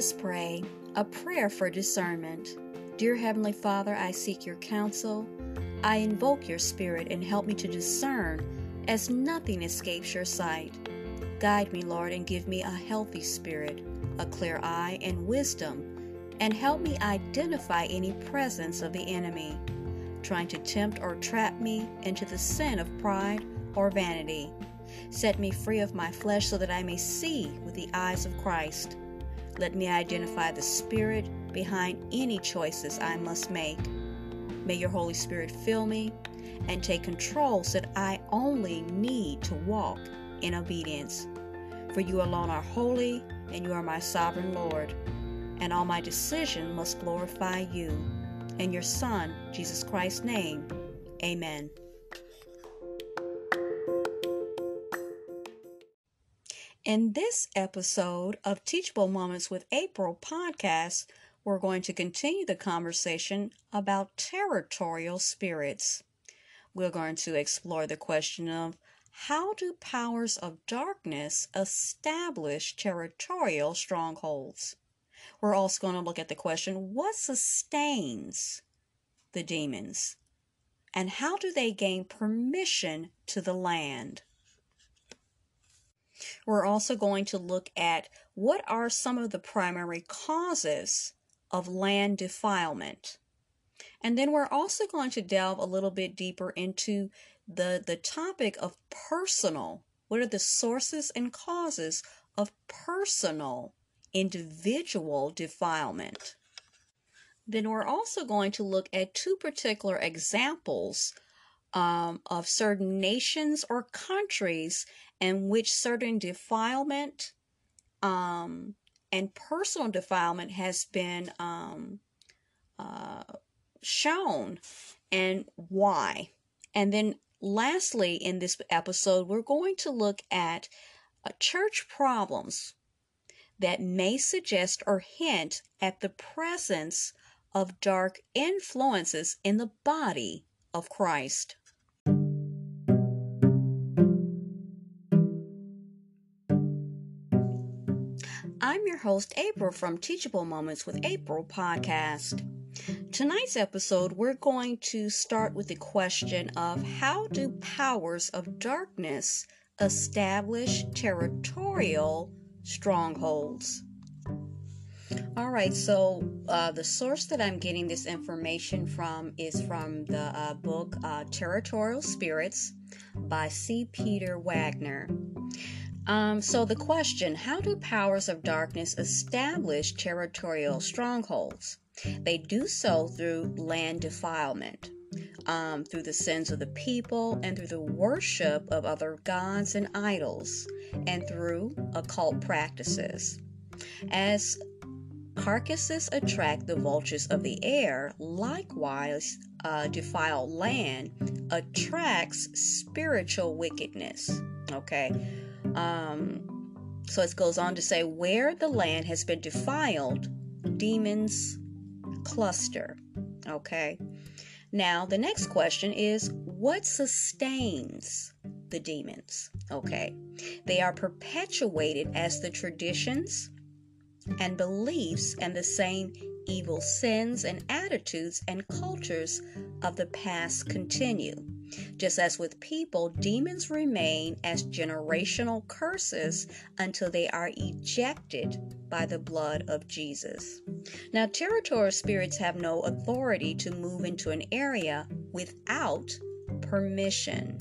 Us pray a prayer for discernment. Dear Heavenly Father, I seek your counsel. I invoke your spirit and help me to discern as nothing escapes your sight. Guide me, Lord, and give me a healthy spirit, a clear eye, and wisdom, and help me identify any presence of the enemy, trying to tempt or trap me into the sin of pride or vanity. Set me free of my flesh so that I may see with the eyes of Christ. Let me identify the spirit behind any choices I must make. May your Holy Spirit fill me and take control so that I only need to walk in obedience. For you alone are holy and you are my sovereign Lord, and all my decision must glorify you. In your Son, Jesus Christ's name, amen. In this episode of Teachable Moments with April podcast, we're going to continue the conversation about territorial spirits. We're going to explore the question of how do powers of darkness establish territorial strongholds? We're also going to look at the question what sustains the demons? And how do they gain permission to the land? We're also going to look at what are some of the primary causes of land defilement. And then we're also going to delve a little bit deeper into the, the topic of personal. What are the sources and causes of personal, individual defilement? Then we're also going to look at two particular examples um, of certain nations or countries in which certain defilement um, and personal defilement has been um, uh, shown and why. And then, lastly, in this episode, we're going to look at uh, church problems that may suggest or hint at the presence of dark influences in the body of Christ. I'm your host, April from Teachable Moments with April podcast. Tonight's episode, we're going to start with the question of how do powers of darkness establish territorial strongholds? All right, so uh, the source that I'm getting this information from is from the uh, book uh, Territorial Spirits by C. Peter Wagner. Um, so, the question how do powers of darkness establish territorial strongholds? They do so through land defilement, um, through the sins of the people, and through the worship of other gods and idols, and through occult practices. As carcasses attract the vultures of the air, likewise, uh, defiled land attracts spiritual wickedness. Okay um, so it goes on to say, where the land has been defiled, demons cluster. Okay. Now, the next question is what sustains the demons? Okay. They are perpetuated as the traditions and beliefs and the same evil sins and attitudes and cultures of the past continue. Just as with people, demons remain as generational curses until they are ejected by the blood of Jesus. Now, territorial spirits have no authority to move into an area without permission.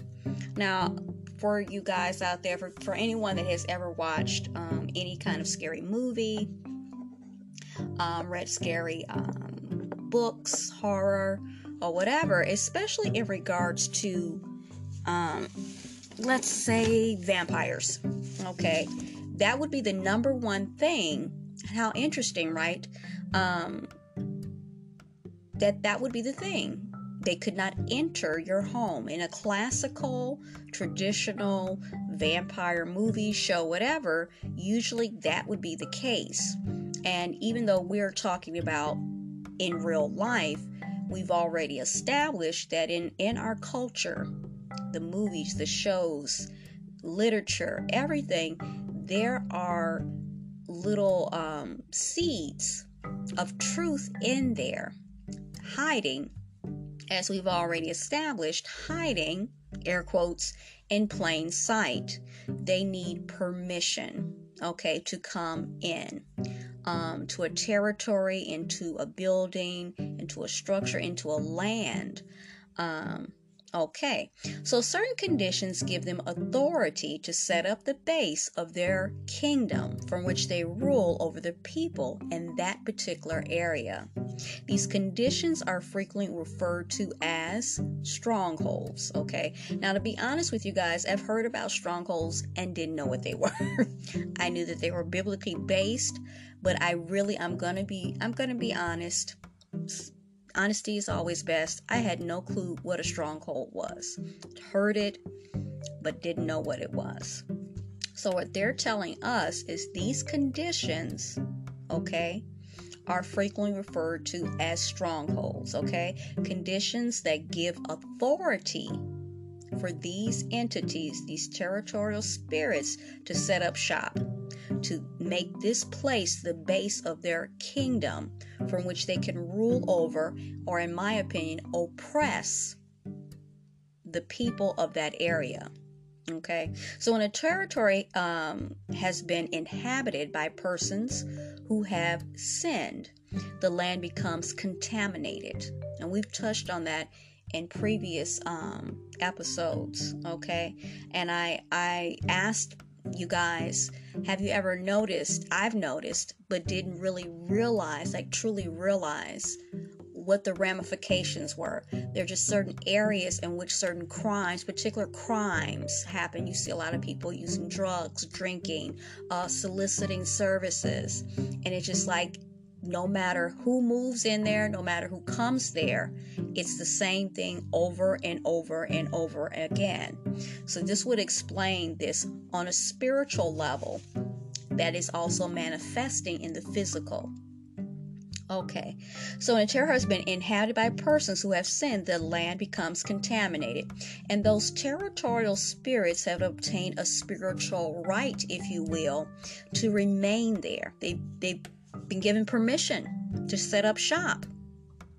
Now, for you guys out there, for, for anyone that has ever watched um, any kind of scary movie, um, read scary um, books, horror, or whatever, especially in regards to um, let's say vampires. Okay, that would be the number one thing. How interesting, right? Um, that that would be the thing. They could not enter your home in a classical, traditional vampire movie, show, whatever. Usually that would be the case. And even though we're talking about in real life, we've already established that in, in our culture, the movies, the shows, literature, everything, there are little um, seeds of truth in there, hiding, as we've already established, hiding, air quotes, in plain sight. They need permission, okay, to come in um, to a territory, into a building, into a structure, into a land. Um, Okay, so certain conditions give them authority to set up the base of their kingdom from which they rule over the people in that particular area. These conditions are frequently referred to as strongholds. Okay, now to be honest with you guys, I've heard about strongholds and didn't know what they were. I knew that they were biblically based, but I mm-hmm. really, I'm gonna be, I'm gonna be honest honesty is always best. I had no clue what a stronghold was. Heard it, but didn't know what it was. So, what they're telling us is these conditions, okay, are frequently referred to as strongholds, okay? Conditions that give authority for these entities, these territorial spirits, to set up shop to make this place the base of their kingdom from which they can rule over, or in my opinion, oppress the people of that area. Okay, so when a territory um, has been inhabited by persons who have sinned, the land becomes contaminated. And we've touched on that in previous um, episodes. Okay, and I I asked you guys, have you ever noticed? I've noticed, but didn't really realize, like truly realize what the ramifications were. There are just certain areas in which certain crimes, particular crimes, happen. You see a lot of people using drugs, drinking, uh, soliciting services, and it's just like no matter who moves in there, no matter who comes there, it's the same thing over and over and over again. So, this would explain this on a spiritual level that is also manifesting in the physical. Okay, so when a terror has been inhabited by persons who have sinned, the land becomes contaminated. And those territorial spirits have obtained a spiritual right, if you will, to remain there. They, they've been given permission to set up shop,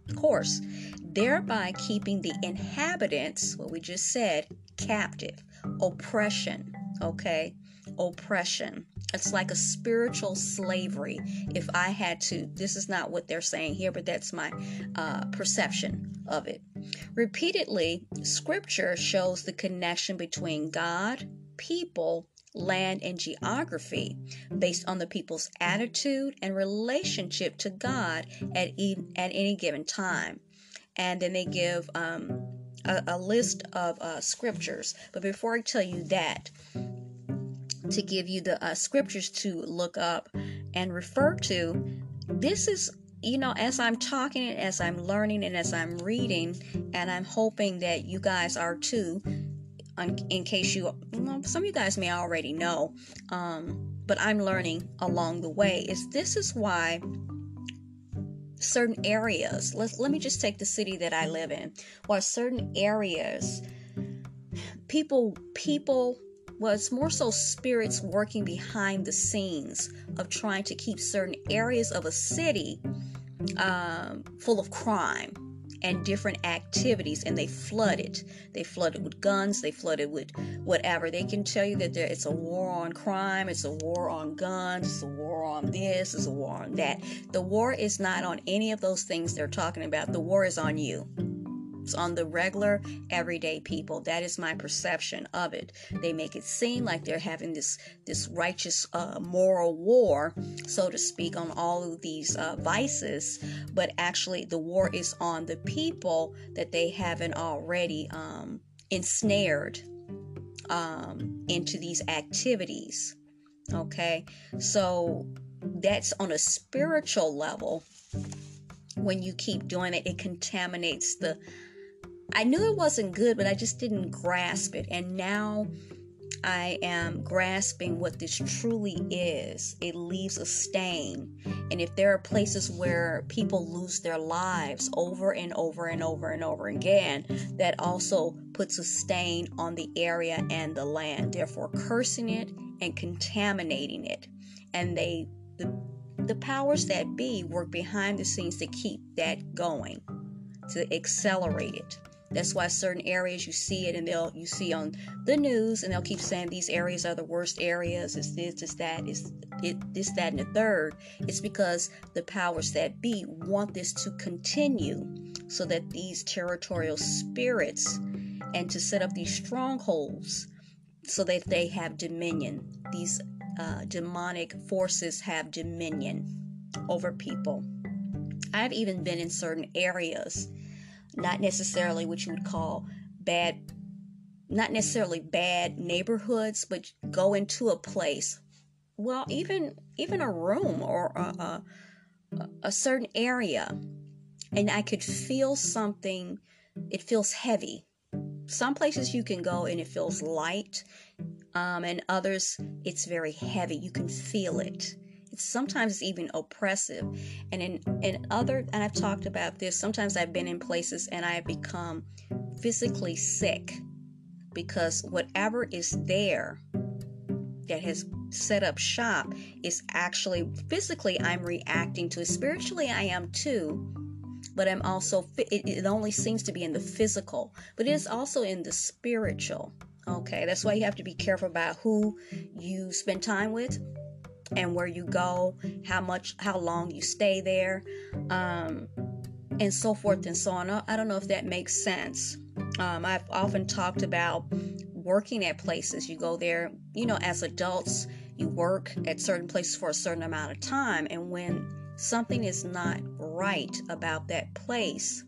of course, thereby keeping the inhabitants, what we just said, captive. Oppression, okay? Oppression. It's like a spiritual slavery. If I had to, this is not what they're saying here, but that's my uh, perception of it. Repeatedly, scripture shows the connection between God, people, land, and geography based on the people's attitude and relationship to God at, e- at any given time. And then they give um, a, a, list of uh, scriptures. But before I tell you that, to give you the uh, scriptures to look up and refer to, this is you know, as I'm talking, and as I'm learning, and as I'm reading, and I'm hoping that you guys are too, in case you, well, some of you guys may already know, um, but I'm learning along the way, is this is why certain areas, let, let me just take the city that I live in, why certain areas, people, people, well, it's more so spirits working behind the scenes of trying to keep certain areas of a city um, full of crime and different activities and they flood it. They flood it with guns they flood it with whatever. They can tell you that there it's a war on crime it's a war on guns it's a war on this it's a war on that. The war is not on any of those things they're talking about. The war is on you on the regular, everyday people. That is my perception of it. They make it seem like they're having this this righteous uh, moral war, so to speak, on all of these uh, vices, but actually the war is on the people that they haven't already um, ensnared um, into these activities. Okay, so that's on a spiritual level. When you keep doing it, it contaminates the. I knew it wasn't good, but I just didn't grasp it. And now I am grasping what this truly is. It leaves a stain. And if there are places where people lose their lives over and over and over and over again, that also puts a stain on the area and the land, therefore cursing it and contaminating it. And they the the powers that be work behind the scenes to keep that going, to accelerate it. That's why certain areas you see it and they'll you see on the news and they'll keep saying these areas are the worst areas, it's this, it's that, it's it, this, that, and the third. It's because the powers that be want this to continue so that these territorial spirits and to set up these strongholds so that they have dominion. These uh, demonic forces have dominion over people. I've even been in certain areas not necessarily what you would call bad not necessarily bad neighborhoods but go into a place well even even a room or a, a, a certain area and i could feel something it feels heavy. Some places you can go and it feels light um, and others it's very heavy. You can feel it sometimes it's even oppressive. And in, other, and I've talked about this, sometimes I've been in places and I've become physically sick because whatever is there that has set up shop is actually physically I'm reacting to. Spiritually, I am too, but I'm also, it, it only seems to be in the physical, but it is also in the spiritual. Okay, that's why you have to be careful about who you spend time with and where you go, how much, how long you stay there, um, and so forth and so on. I don't know if that makes sense. Um, I've often talked about working at places. You go there, you know, as adults, you work at certain places for a certain amount of time, and when something is not right about that place,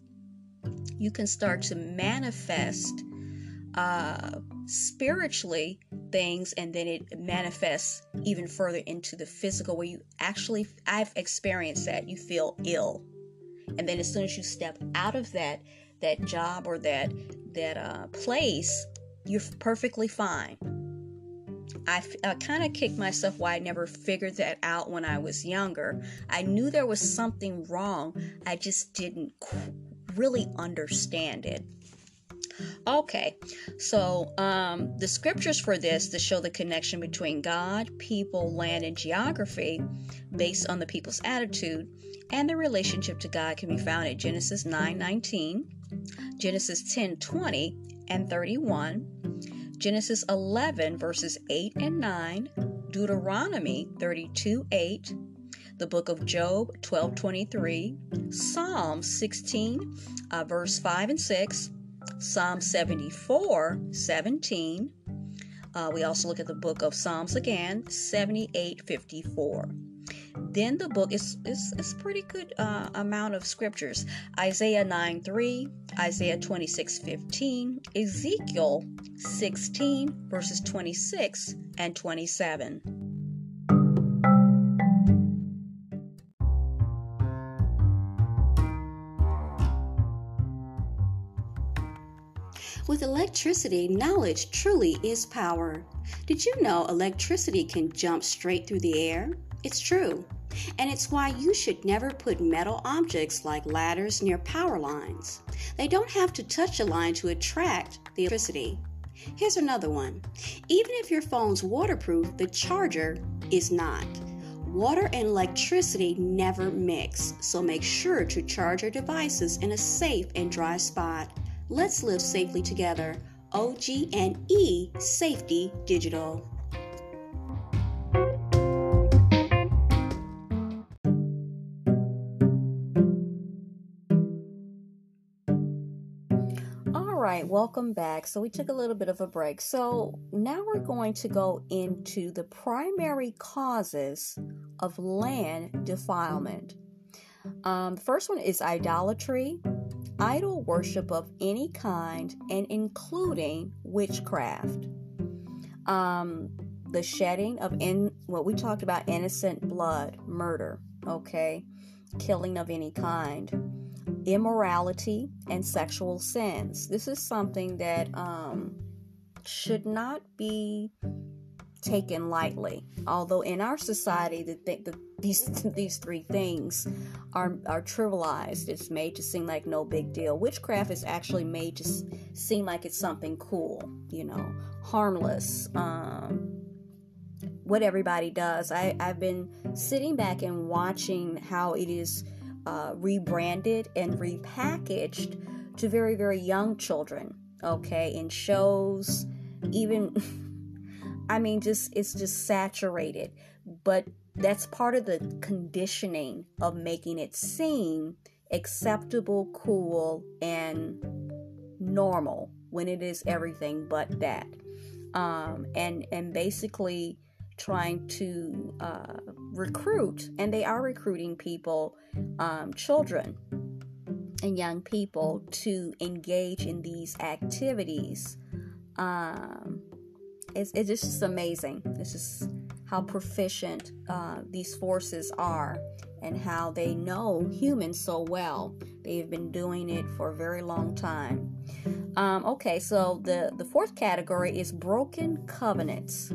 you can start to manifest uh, spiritually things and then it manifests even further into the physical where you actually I've experienced that you feel ill and then as soon as you step out of that that job or that that uh, place you're perfectly fine I, I kind of kicked myself why I never figured that out when I was younger. I knew there was something wrong, I just didn't really understand it. Okay, so um, the scriptures for this to show the connection between God, people, land, and geography based on the people's attitude and their relationship to God can be found at Genesis 9 19, Genesis 10 20 and 31, Genesis 11 verses 8 and 9, Deuteronomy 32 8, the book of Job 12 23, Psalm 16 uh, verse 5 and 6, Psalm 74, 17. Uh, we also look at the book of Psalms again, 78, 54. Then the book is, is, is pretty good uh, amount of scriptures. Isaiah 9, 3, Isaiah 26, 15, Ezekiel 16, verses 26 and 27. Electricity, knowledge truly is power. Did you know electricity can jump straight through the air? It's true. And it's why you should never put metal objects like ladders near power lines. They don't have to touch a line to attract the electricity. Here's another one. Even if your phone's waterproof, the charger is not. Water and electricity never mix, so make sure to charge your devices in a safe and dry spot. Let's live safely together. OG and E Safety Digital. All right, welcome back. So, we took a little bit of a break. So, now we're going to go into the primary causes of land defilement. Um, first one is idolatry, idol worship of any kind and including witchcraft. um, the shedding of in what we talked about innocent blood, murder, okay, killing of any kind, immorality, and sexual sins. This is something that um, should not be taken lightly. Although in our society, the, the, these these three things are are trivialized. It's made to seem like no big deal. Witchcraft is actually made to seem like it's something cool, you know, harmless. Um, what everybody does. I, I've been sitting back and watching how it is uh, rebranded and repackaged to very, very young children, okay, in shows, even, I mean, just, it's just saturated. But that's part of the conditioning of making it seem acceptable, cool, and normal when it is everything but that. Um, and and basically trying to uh, recruit, and they are recruiting people, um, children and young people, to engage in these activities. Um, it's, it's just amazing. It's just how proficient uh, these forces are and how they know humans so well. They've been doing it for a very long time. Um, okay, so the, the fourth category is broken covenants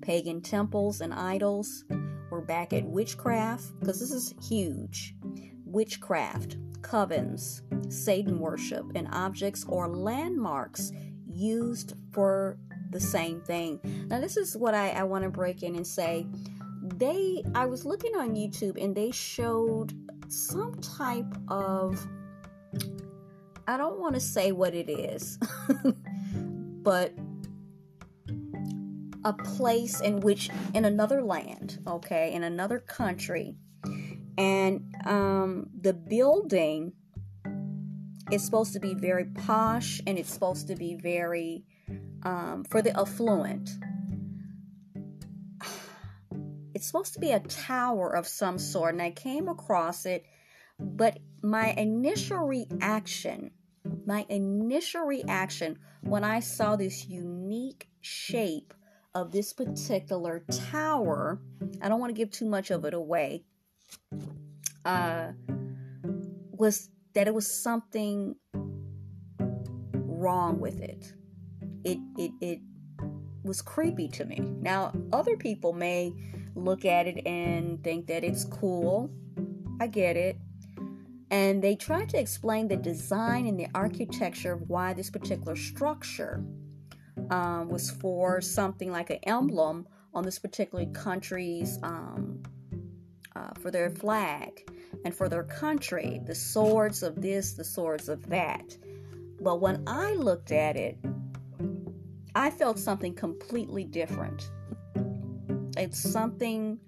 pagan temples and idols. We're back at witchcraft because this is huge. Witchcraft, covens, Satan worship, and objects or landmarks used for the same thing. Now, this is what I, I want to break in and say. They, I was looking on YouTube and they showed some type of, I don't want to say what it is, but a place in which in another land okay in another country and um, the building is supposed to be very posh and it's supposed to be very um, for the affluent it's supposed to be a tower of some sort and i came across it but my initial reaction my initial reaction when i saw this unique shape of this particular tower, I don't want to give too much of it away, uh, was that it was something wrong with it. It it it was creepy to me. Now, other people may look at it and think that it's cool. I get it. And they try to explain the design and the architecture of why this particular structure um, was for something like an emblem on this particular country's um, uh, for their flag and for their country, the swords of this, the swords of that. But when I looked at it, I felt something completely different. It's something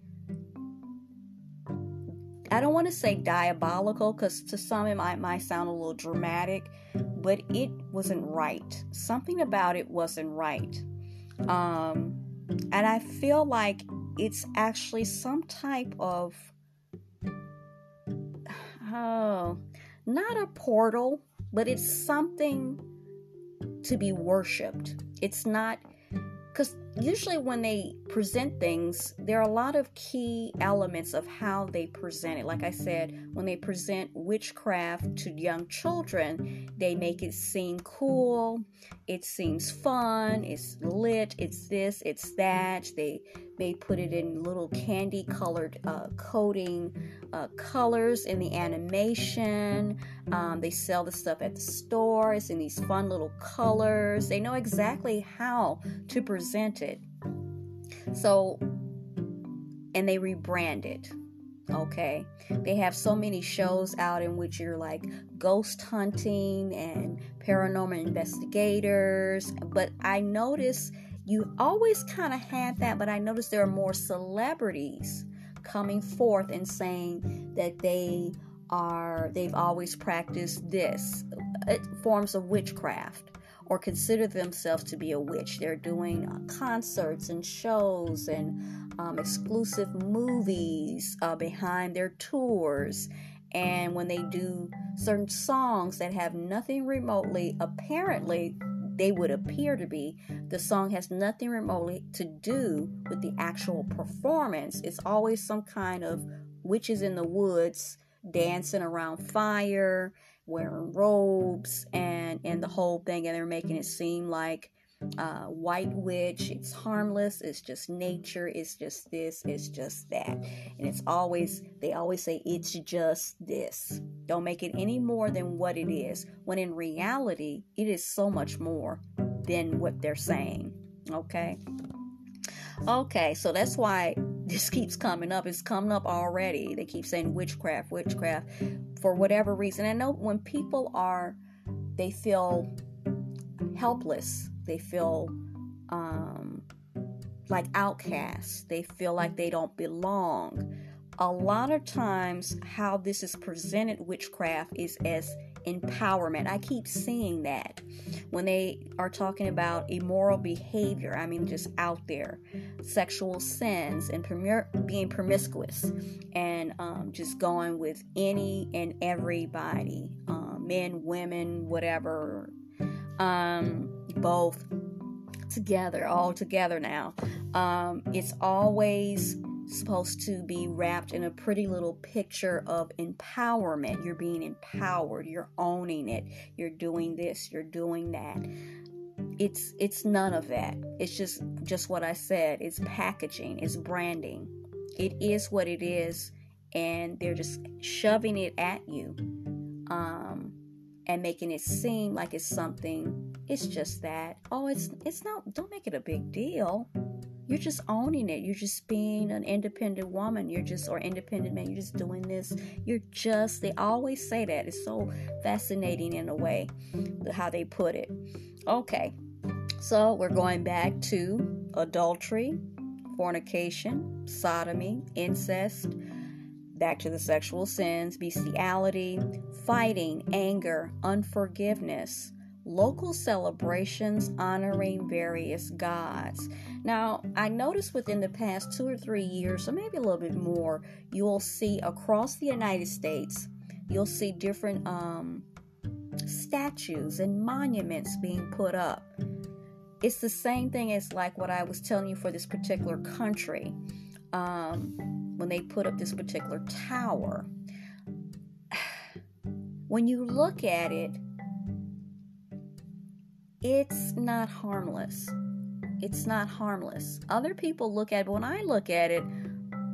I don't want to say diabolical because to some it might, might sound a little dramatic, but it wasn't right. Something about it wasn't right. Um, and I feel like it's actually some type of, oh, not a portal, but it's something to be worshiped. It's not because usually when they present things, there are a lot of key elements of how they present it. Like I said, when they present witchcraft to young children, they make it seem cool, it seems fun, it's lit, it's this, it's that. They may put it in little candy colored uh, coating uh, colors in the animation. Um, they sell the stuff at the store. It's in these fun little colors. They know exactly how to present it. So, and they rebrand it. Okay, they have so many shows out in which you're like ghost hunting and paranormal investigators. But I notice you always kind of had that, but I noticed there are more celebrities coming forth and saying that they are they've always practiced this uh, forms of witchcraft or consider themselves to be a witch. They're doing uh, concerts and shows and um, exclusive movies uh, behind their tours. And when they do certain songs that have nothing remotely, apparently, they would appear to be. The song has nothing remotely to do with the actual performance. It's always some kind of witches in the woods dancing around fire, wearing robes, and and the whole thing, and they're making it seem like uh, white witch. It's harmless. It's just nature. It's just this. It's just that. And it's always, they always say, it's just this. Don't make it any more than what it is. When in reality, it is so much more than what they're saying. Okay. Okay, so that's why this keeps coming up. It's coming up already. They keep saying witchcraft, witchcraft for whatever reason. I know when people are, they feel helpless they feel um, like outcasts. They feel like they don't belong. A lot of times, how this is presented, witchcraft, is as empowerment. I keep seeing that when they are talking about immoral behavior. I mean, just out there, sexual sins and being promiscuous and um, just going with any and everybody uh, men, women, whatever. Um, both together, all together now. Um, it's always supposed to be wrapped in a pretty little picture of empowerment. You're being empowered, you're owning it, you're doing this, you're doing that. It's it's none of that. It's just just what I said. It's packaging, it's branding. It is what it is, and they're just shoving it at you. Um, and making it seem like it's something it's just that oh it's it's not don't make it a big deal. You're just owning it. You're just being an independent woman. You're just or independent man. You're just doing this. You're just they always say that. It's so fascinating in a way how they put it. Okay so we're going back to adultery fornication sodomy incest back to the sexual sins, bestiality, fighting, anger, unforgiveness, local celebrations honoring various gods. Now, I noticed within the past two or three years, or maybe a little bit more, you'll see across the United States, you'll see different um, statues and monuments being put up. It's the same thing as like what I was telling you for this particular country. Um, when they put up this particular tower. When you look at it, it's not harmless. It's not harmless. Other people look at it, but when I look at it,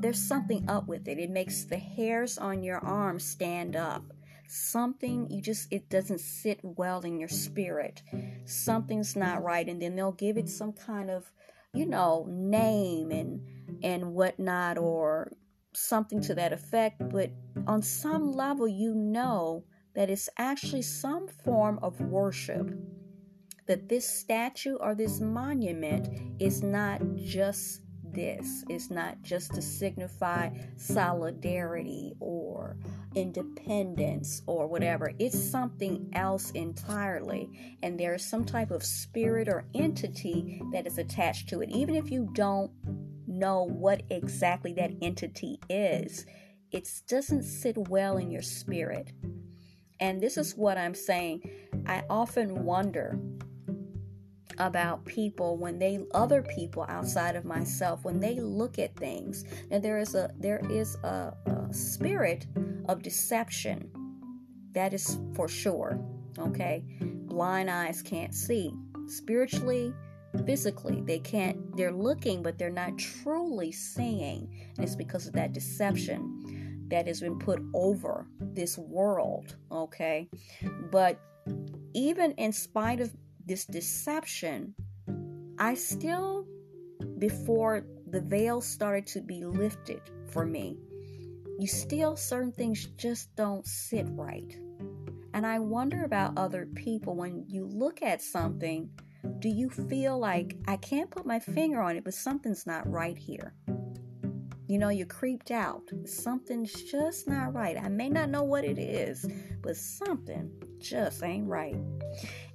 there's something up with it. It makes the hairs on your arm stand up. Something you just, it doesn't sit well in your spirit. Something's not right. And then they'll give it some kind of, you know, name and and whatnot, or something to that effect. But on some level, you know that it's actually some form of worship. That this statue or this monument is not just this. It's not just to signify solidarity or independence or whatever. It's something else entirely. And there is some type of spirit or entity that is attached to it. Even if you don't know what exactly that entity is, it doesn't sit well in your spirit. And this is mm-hmm. what I'm saying. I often wonder about people when they other people outside of myself when they look at things and there is a there is a, a spirit of deception. That is for sure okay? Blind eyes can't see. Spiritually physically they can't they're looking but they're not truly seeing. And it's because of that deception that has been put over this world okay? But even in spite of this deception i still before the veil started to be lifted for me you still certain things just don't sit right. And i wonder about other people. When you look at something do you feel like I can't put my finger on it, but something's not right here? You know, you're creeped out. Something's just not right. I may not know what it is, but something just ain't right.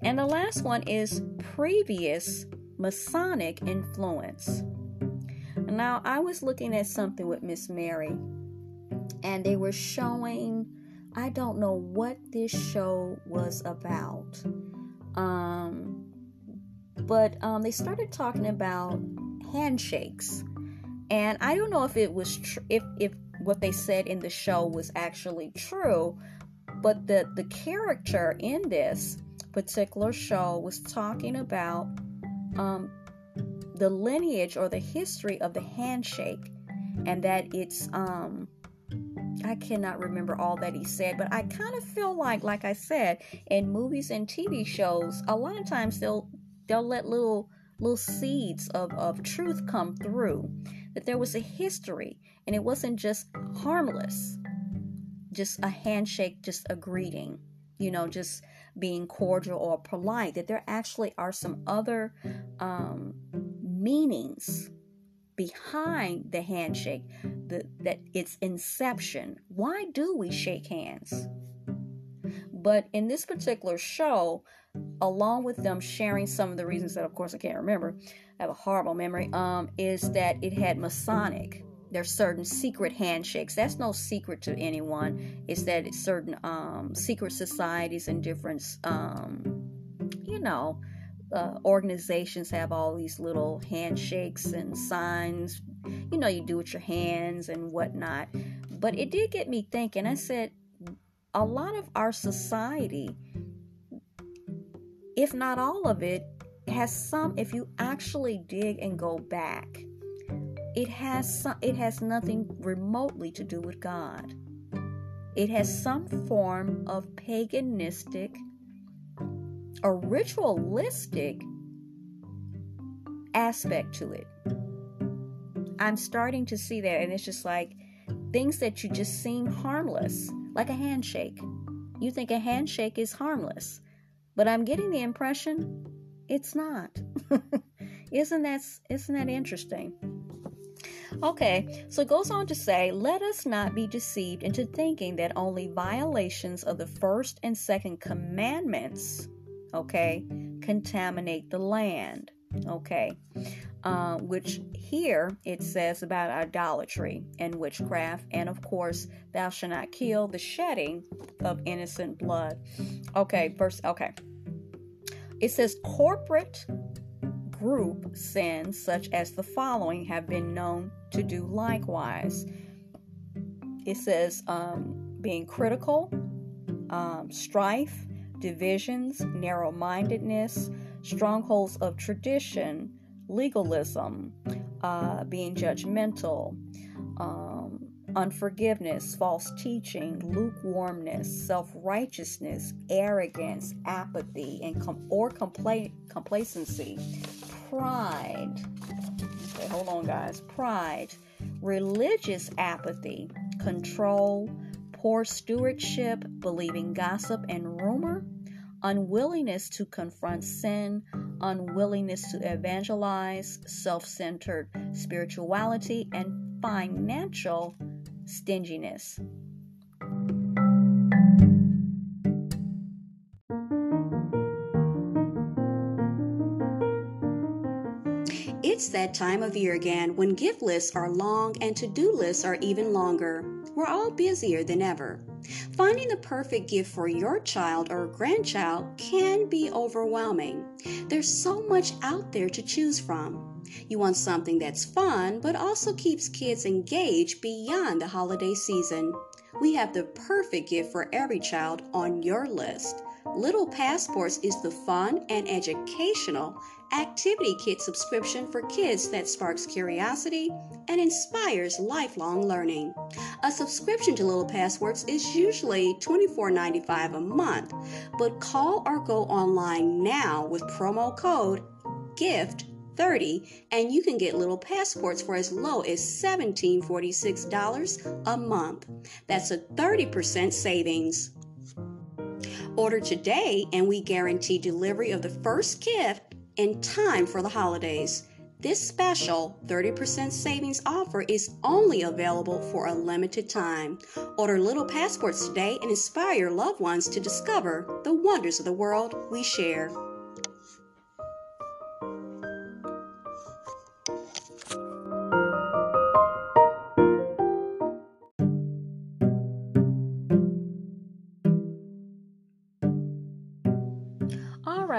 And the last one is previous Masonic influence. Now, I was looking at something with Miss Mary, and they were showing, I don't know what this show was about. Um, but um, they started talking about handshakes, and I don't know if it was tr- if if what they said in the show was actually true, but the the character in this particular show was talking about um, the lineage or the history of the handshake, and that it's um, I cannot remember all that he said, but I kind of feel like, like I said, in movies and TV shows, a lot of times they'll they'll let little little seeds of, of truth come through. That there was a history and it wasn't just harmless, just a handshake, just a greeting, you know, just being cordial or polite. That there actually are some other um, meanings behind the handshake, the, that its inception. Why do we shake hands? But in this particular show, along with them sharing some of the reasons that, of course, I can't remember, Have a horrible memory, um, is that it had Masonic. There's certain secret handshakes. That's no secret to anyone. It's that it's certain um, secret societies and different, um, you know, uh, organizations have all these little handshakes and signs, you know, you do with your hands and whatnot. But it did get me thinking. I said, a lot of our society, if not all of it, has some, if you actually dig and go back, it has some, it has nothing remotely to do with God. It has some form of paganistic a ritualistic aspect to it. I'm starting to see that, and it's just like things that you just seem harmless, like a handshake. You think a handshake is harmless, but I'm getting the impression it's not. isn't that isn't that interesting? Okay, so it goes on to say, let us not be deceived into thinking that only violations of the first and second commandments okay, contaminate the land, okay, uh, which here it says about idolatry and witchcraft, and of course, thou shalt not kill the shedding of innocent blood. Okay, verse, okay. It says corporate group sins such as the following have been known to do likewise. It says um, being critical, um, strife, divisions, narrow mindedness, strongholds of tradition, legalism, uh, being judgmental, um, unforgiveness, false teaching, lukewarmness, self righteousness, arrogance, apathy, and com- or compla- complacency, pride. Okay, hold on, guys. Pride, religious apathy, control, poor stewardship, believing gossip and rumor, unwillingness to confront sin, unwillingness to evangelize, self centered spirituality, and financial stinginess. It's that time of year again when gift lists are long and to do lists are even longer. We're all busier than ever. Finding the perfect gift for your child or grandchild can be overwhelming. There's so much out there to choose from. You want something that's fun but also keeps kids engaged beyond the holiday season. We have the perfect gift for every child on your list. Little Passports is the fun and educational activity kit subscription for kids that sparks curiosity and inspires lifelong learning. A subscription to Little Passports is usually $24.95 a month, but call or go online now with promo code GIFT 30 and you can get little passports for as low as $1746 a month. That's a 30% savings. Order today and we guarantee delivery of the first gift in time for the holidays. This special 30% savings offer is only available for a limited time. Order little passports today and inspire your loved ones to discover the wonders of the world we share.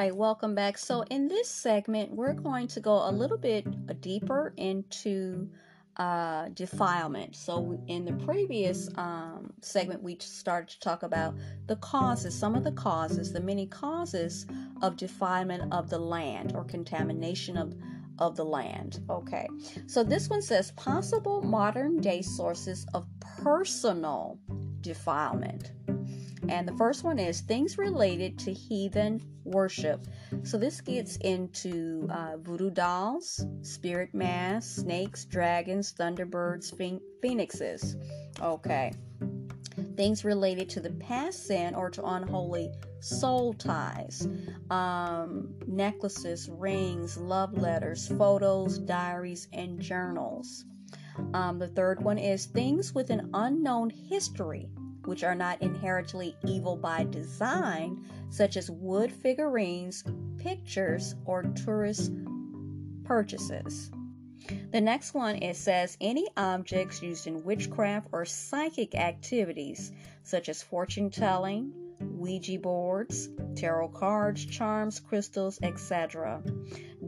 Right, welcome back. So, in this segment, we're going to go a little bit deeper into uh, defilement. So, in the previous um, segment, we started to talk about the causes, some of the causes, the many causes of defilement of the land or contamination of of the land. Okay, so this one says possible modern day sources of personal defilement. And the first one is things related to heathen worship. So this gets into uh, voodoo dolls, spirit mass, snakes, dragons, thunderbirds, phoenixes. Okay. Things related to the past sin or to unholy soul ties, um, necklaces, rings, love letters, photos, diaries, and journals. Um, the third one is things with an unknown history which are not inherently evil by design, such as wood figurines, pictures, or tourist purchases. The next one it says any objects used in witchcraft or psychic activities, such as fortune telling, Ouija boards, tarot cards, charms, crystals, etc.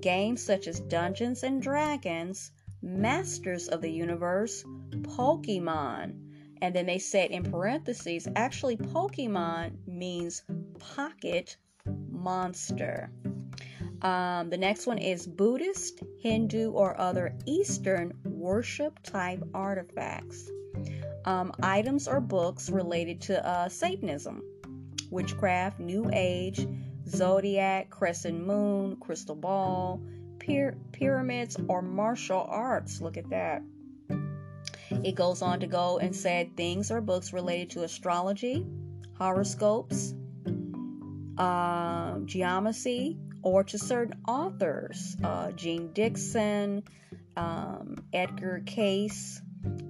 Games such as Dungeons and Dragons, Masters of the Universe, Pokemon, and then they said in parentheses, actually, Pokemon means pocket monster. Um, the next one is Buddhist, Hindu, or other Eastern worship type artifacts. Um, items or books related to uh, Satanism, witchcraft, New Age, zodiac, crescent moon, crystal ball, pyr- pyramids, or martial arts. Look at that. It goes on to go and said things or books related to astrology, horoscopes, uh, geomancy, or to certain authors, uh, Jeane Dixon, um, Edgar Case,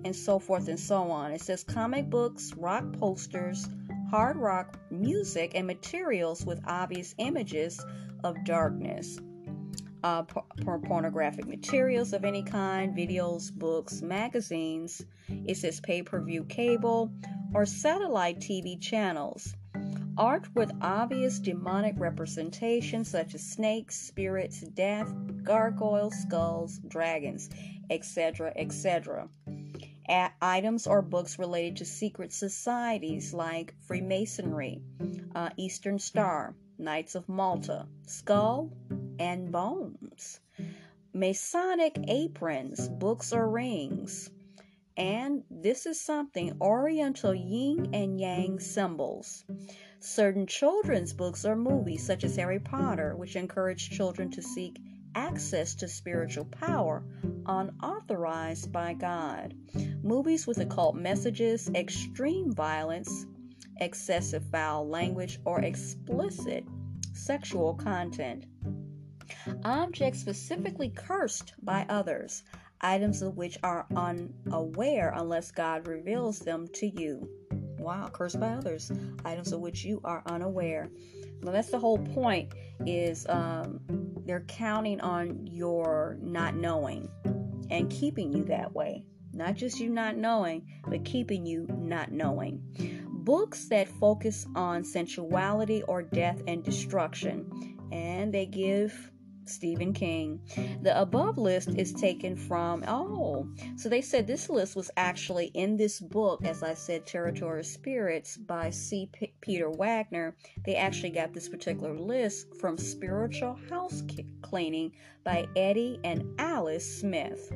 and so forth and so on. It says comic books, rock posters, hard rock music, and materials with obvious images of darkness uh, pornographic materials of any kind, videos, books, magazines. It says pay per view cable or satellite TV channels. Art with obvious demonic representations such as snakes, spirits, death, gargoyles, skulls, dragons, etc., etc. items or books related to secret societies like Freemasonry, uh, Eastern Star, Knights of Malta, Skull, and bones, Masonic aprons, books or rings. And this is something Oriental yin and yang symbols. Certain children's books or movies, such as Harry Potter, which encourage children to seek access to spiritual power unauthorized by God. Movies with occult messages, extreme violence, excessive foul language, or explicit sexual content. Objects specifically cursed by others, items of which are unaware unless God reveals them to you. Wow, cursed by others, items of which you are unaware. Well, that's the whole point. Is um, they're counting on your not knowing and keeping you that way. Not just you not knowing, but keeping you not knowing. Books that focus on sensuality or death and destruction, and they give Stephen King. The above list is taken from, oh, so they said this list was actually in this book, as I said, Territorial Spirits by C. P- Peter Wagner. They actually got this particular list from Spiritual House Cleaning by Eddie and Alice Smith.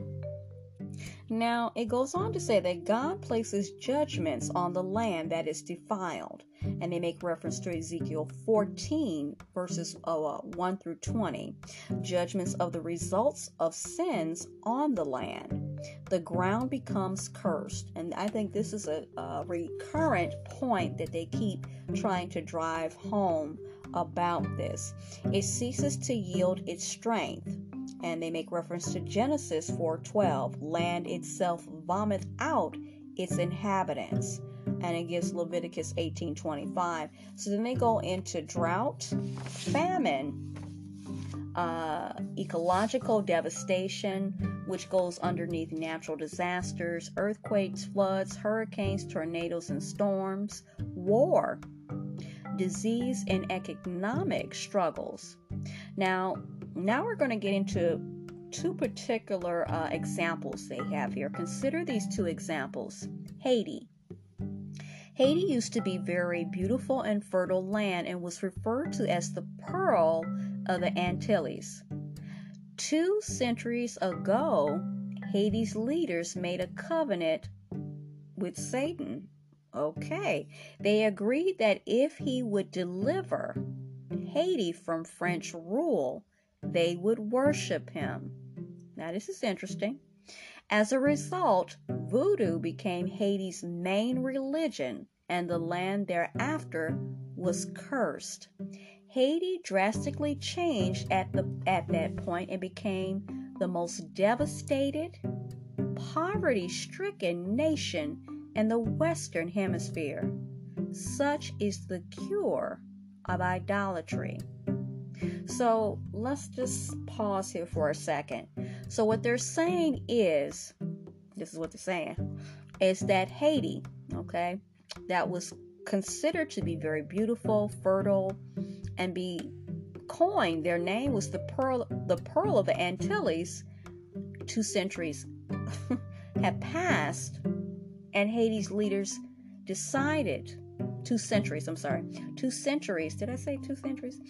Now, it goes on to say that God places judgments on the land that is defiled, and they make reference to Ezekiel 14, verses uh, 1 through 20. Judgments of the results of sins on the land. The ground becomes cursed, and I think this is a, a recurrent point that they keep trying to drive home about this. It ceases to yield its strength and they make reference to Genesis 4:12, land itself vomit out its inhabitants. And it gives Leviticus 18:25. So then they go into drought, famine, uh, ecological devastation, which goes underneath natural disasters, earthquakes, floods, hurricanes, tornadoes, and storms, war, disease, and economic struggles. Now, now we're going to get into two particular uh, examples they have here. Consider these two examples Haiti. Haiti used to be very beautiful and fertile land and was referred to as the Pearl of the Antilles. Two centuries ago, Haiti's leaders made a covenant with Satan. Okay, they agreed that if he would deliver Haiti from French rule, they would worship him. Now, this is interesting. As a result, voodoo became Haiti's main religion, and the land thereafter was cursed. Haiti drastically changed at the at that point and became the most devastated, poverty-stricken nation in the western hemisphere. Such is the cure of idolatry. So let's just pause here for a second. So, what they're saying is this is what they're saying is that Haiti, okay, that was considered to be very beautiful, fertile, and be coined, their name was the Pearl, the Pearl of the Antilles, two centuries had passed, and Haiti's leaders decided two centuries, I'm sorry, two centuries. Did I say two centuries?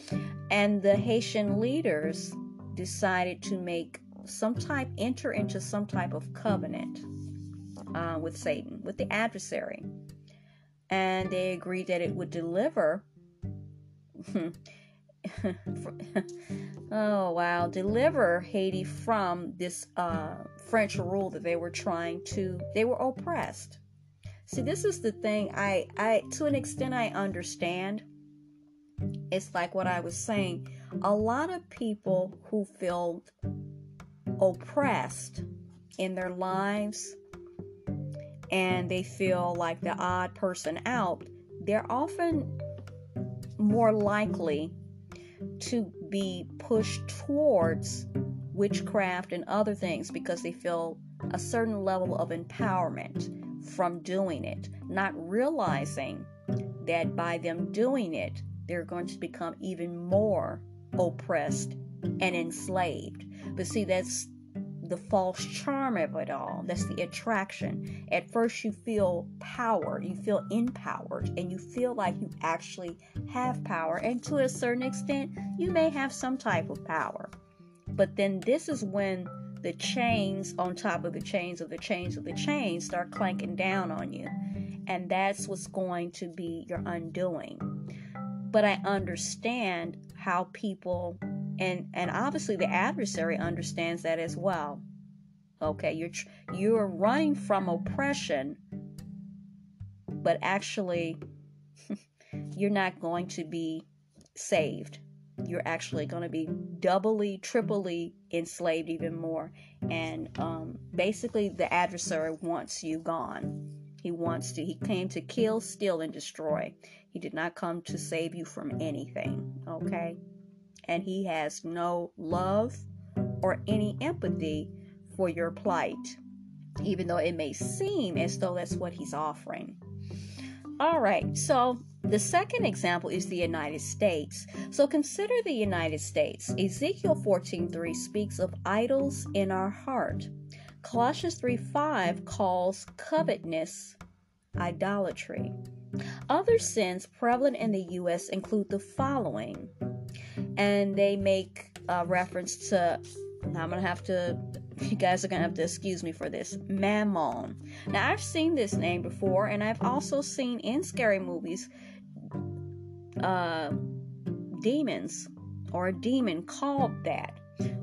And the Haitian leaders decided to make some type, enter into some type of covenant uh, with Satan, with the adversary. And they agreed that it would deliver. oh wow deliver haiti from this uh, french rule that they were trying to they were oppressed See, this is the thing I I to an extent I understand. It's like what I was saying. A lot of people who feel oppressed in their lives and they feel like the odd person out, they're often more likely to be pushed towards witchcraft and other things because they feel a certain level of empowerment from doing it, not realizing that by them doing it, they're going to become even more oppressed and enslaved. But see, that's the false charm of it all. That's the attraction. At first, you feel power, you feel empowered, and you feel like you actually have power. And to a certain extent, you may have some type of power. But then this is when the chains on top of the chains of the chains of the chains start clanking down on you. And that's what's going to be your undoing. But I understand how people and and obviously the adversary understands that as well. Okay, you're you're running from oppression, but actually you're not going to be saved you're actually going to be doubly, triply enslaved even more. And um, basically, the adversary wants you gone. He wants to, he came to kill, steal, and destroy. He did not come to save you from anything, okay? And he has no love or any empathy for your plight, even though it may seem as though that's what he's offering. All right, so the second example is the United States. So consider the United States. Ezekiel 14:3 speaks of idols in our heart. Colossians 3:5 calls covetousness idolatry. Other sins prevalent in the US include the following. And they make a reference to I'm going to have to you guys are to have to excuse me for this. Mammon. Now, I've seen this name before, and I've also seen in scary movies uh, demons or a demon called that,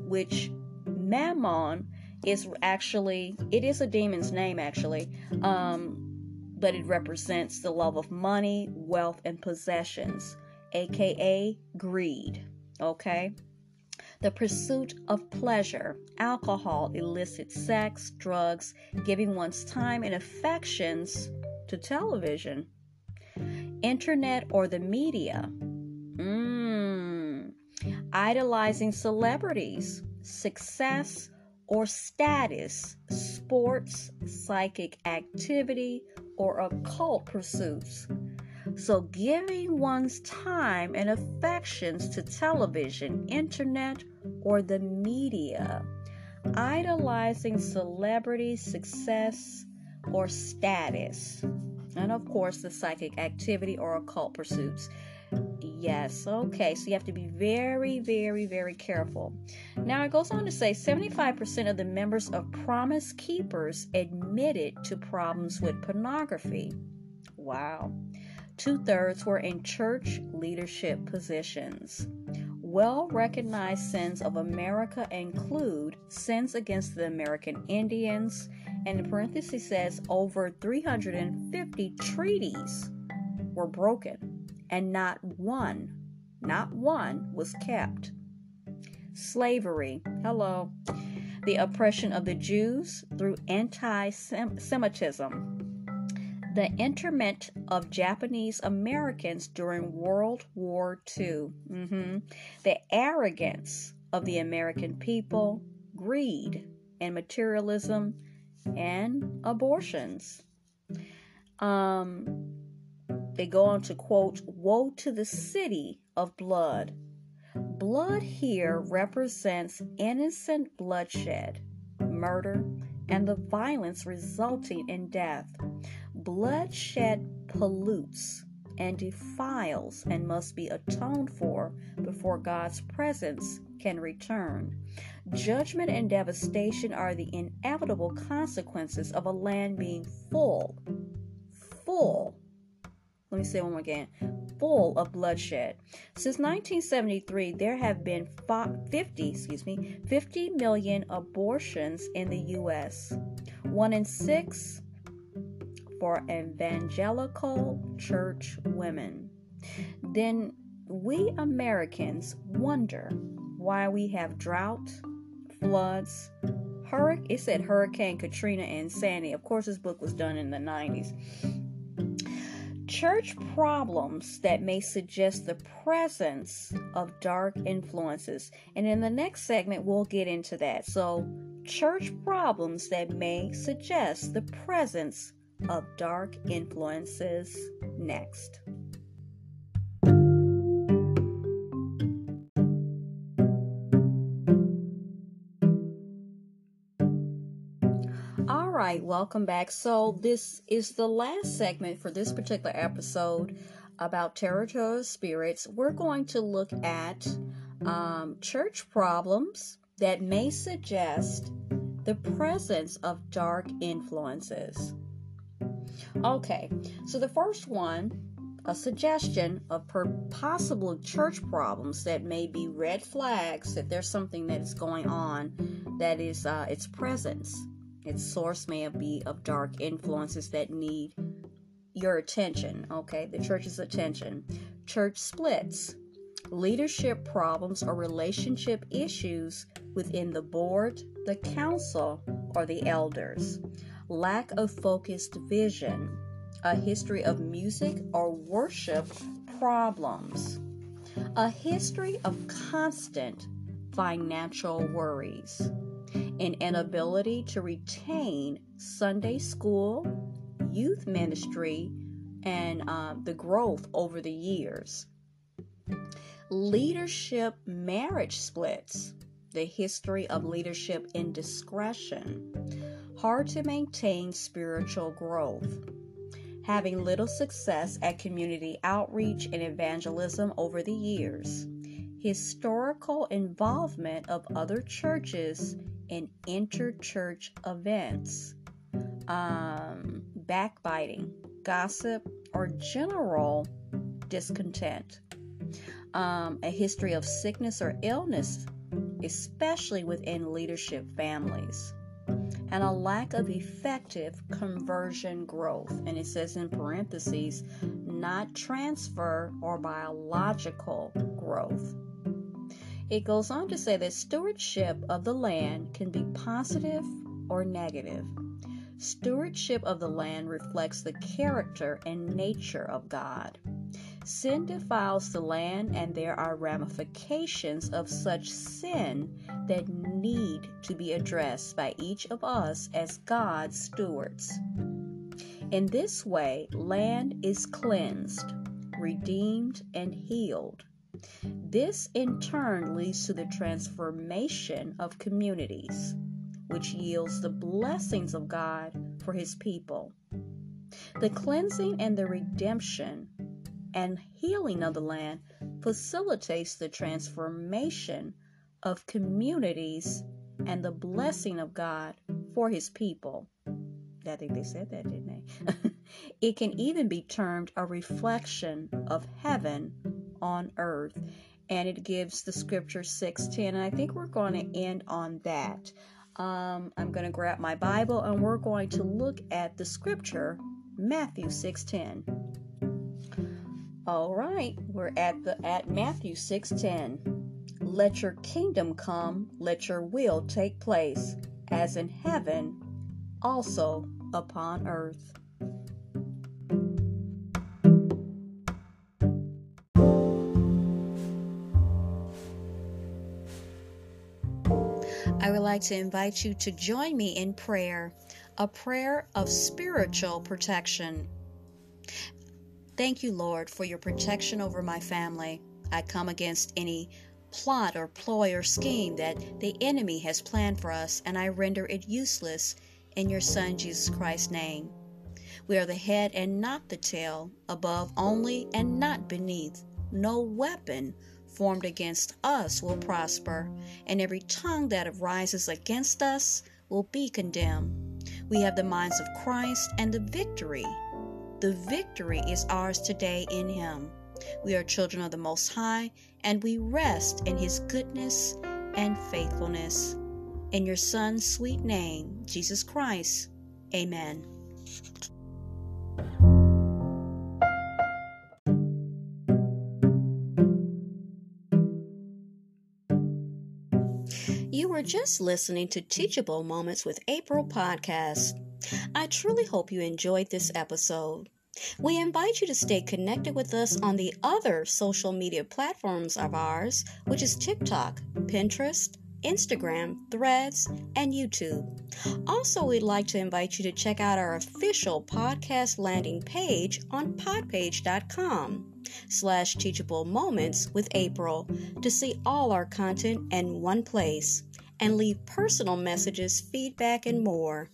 which Mammon is actually, it is a demon's name actually, um, but it represents the love of money, wealth, and possessions, aka greed. Okay? The pursuit of pleasure, alcohol, illicit sex, drugs, giving one's time and affections to television, internet or the media. Mm. Idolizing celebrities, success or status, sports, psychic activity, or occult pursuits. So, giving one's time and affections to television, internet, or the media, idolizing celebrity success or status, and of course, the psychic activity or occult pursuits. Yes, okay, so you have to be very, very, very careful. Now it goes on to say 75% of the members of Promise Keepers admitted to problems with pornography. Wow. Two thirds were in church leadership positions. Well recognized sins of America include sins against the American Indians, and in parentheses says over 350 treaties were broken, and not one, not one was kept. Slavery, hello, the oppression of the Jews through anti Semitism the interment of Japanese Americans during World War II, mm-hmm. the arrogance of the American people, greed and materialism, and abortions. Um, they go on to quote, Woe to the city of blood. Blood here represents innocent bloodshed, murder, and the violence resulting in death. Bloodshed pollutes and defiles and must be atoned for before God's presence can return. Judgment and devastation are the inevitable consequences of a land being full, full. Let me say one more again full of bloodshed. Since 1973, there have been 50, excuse me, 50 million abortions in the U.S. One in six for evangelical church women. Then we Americans wonder why we have drought, floods, hurricane. It said Hurricane Katrina and Sandy. Of course, this book was done in the 90s. Church problems that may suggest the presence of dark influences. And in the next segment, we'll get into that. So, church problems that may suggest the presence of dark influences next. All right, welcome back. So, this is the last segment for this particular episode about territorial spirits. We're going to look at um, church problems that may suggest the presence of dark influences. Okay, so the first one, a suggestion of per- possible church problems that may be red flags that there's something that is going on that is uh, its presence. Its source may be of dark influences that need your attention, okay? The church's attention. Church splits, leadership problems or relationship issues within the board, the council, or the elders lack of focused vision, a history of music or worship problems, a history of constant financial worries, an inability to retain Sunday school, youth ministry, and uh, the growth over the years. Leadership marriage splits, the history of leadership indiscretion, hard to maintain spiritual growth, having little success at community outreach and evangelism over the years, historical involvement of other churches in interchurch events, um, backbiting, gossip, or general discontent, um, a history of sickness or illness, especially within leadership families and a lack of effective conversion growth. And it says in parentheses, not transfer or biological growth. It goes on to say that stewardship of the land can be positive or negative. Stewardship of the land reflects the character and nature of God. Sin defiles the land, and there are ramifications of such sin that need to be addressed by each of us as God's stewards. In this way, land is cleansed, redeemed, and healed. This in turn leads to the transformation of communities, which yields the blessings of God for His people. The cleansing and the redemption and healing of the land facilitates the transformation of communities and the blessing of God for his people. I think they said that, didn't they? it can even be termed a reflection of heaven on earth. And it gives the scripture 610. And I think we're going to end on that. Um, I'm going to grab my Bible and we're going to look at the scripture, Matthew 610. All right, we're at the at Matthew 6:10. Let your kingdom come, let your will take place, as in heaven, also upon earth. I would like to invite you to join me in prayer, a prayer of spiritual protection. Thank you, Lord, for your protection over my family. I come against any plot or ploy or scheme that the enemy has planned for us, and I render it useless in your Son, Jesus Christ's name. We are the head and not the tail, above only and not beneath. No weapon formed against us will prosper, and every tongue that arises against us will be condemned. We have the minds of Christ and the victory the victory is ours today in Him. We are children of the Most High, and we rest in His goodness and faithfulness. In your Son's sweet name, Jesus Christ. Amen. Just listening to Teachable Moments with April podcast. I truly hope you enjoyed this episode. We invite you to stay connected with us on the other social media platforms of ours, which is TikTok, Pinterest, Instagram, Threads, and YouTube. Also, we'd like to invite you to check out our official podcast landing page on podpage.com slash teachable moments with April to see all our content in one place and leave personal messages, feedback, and more.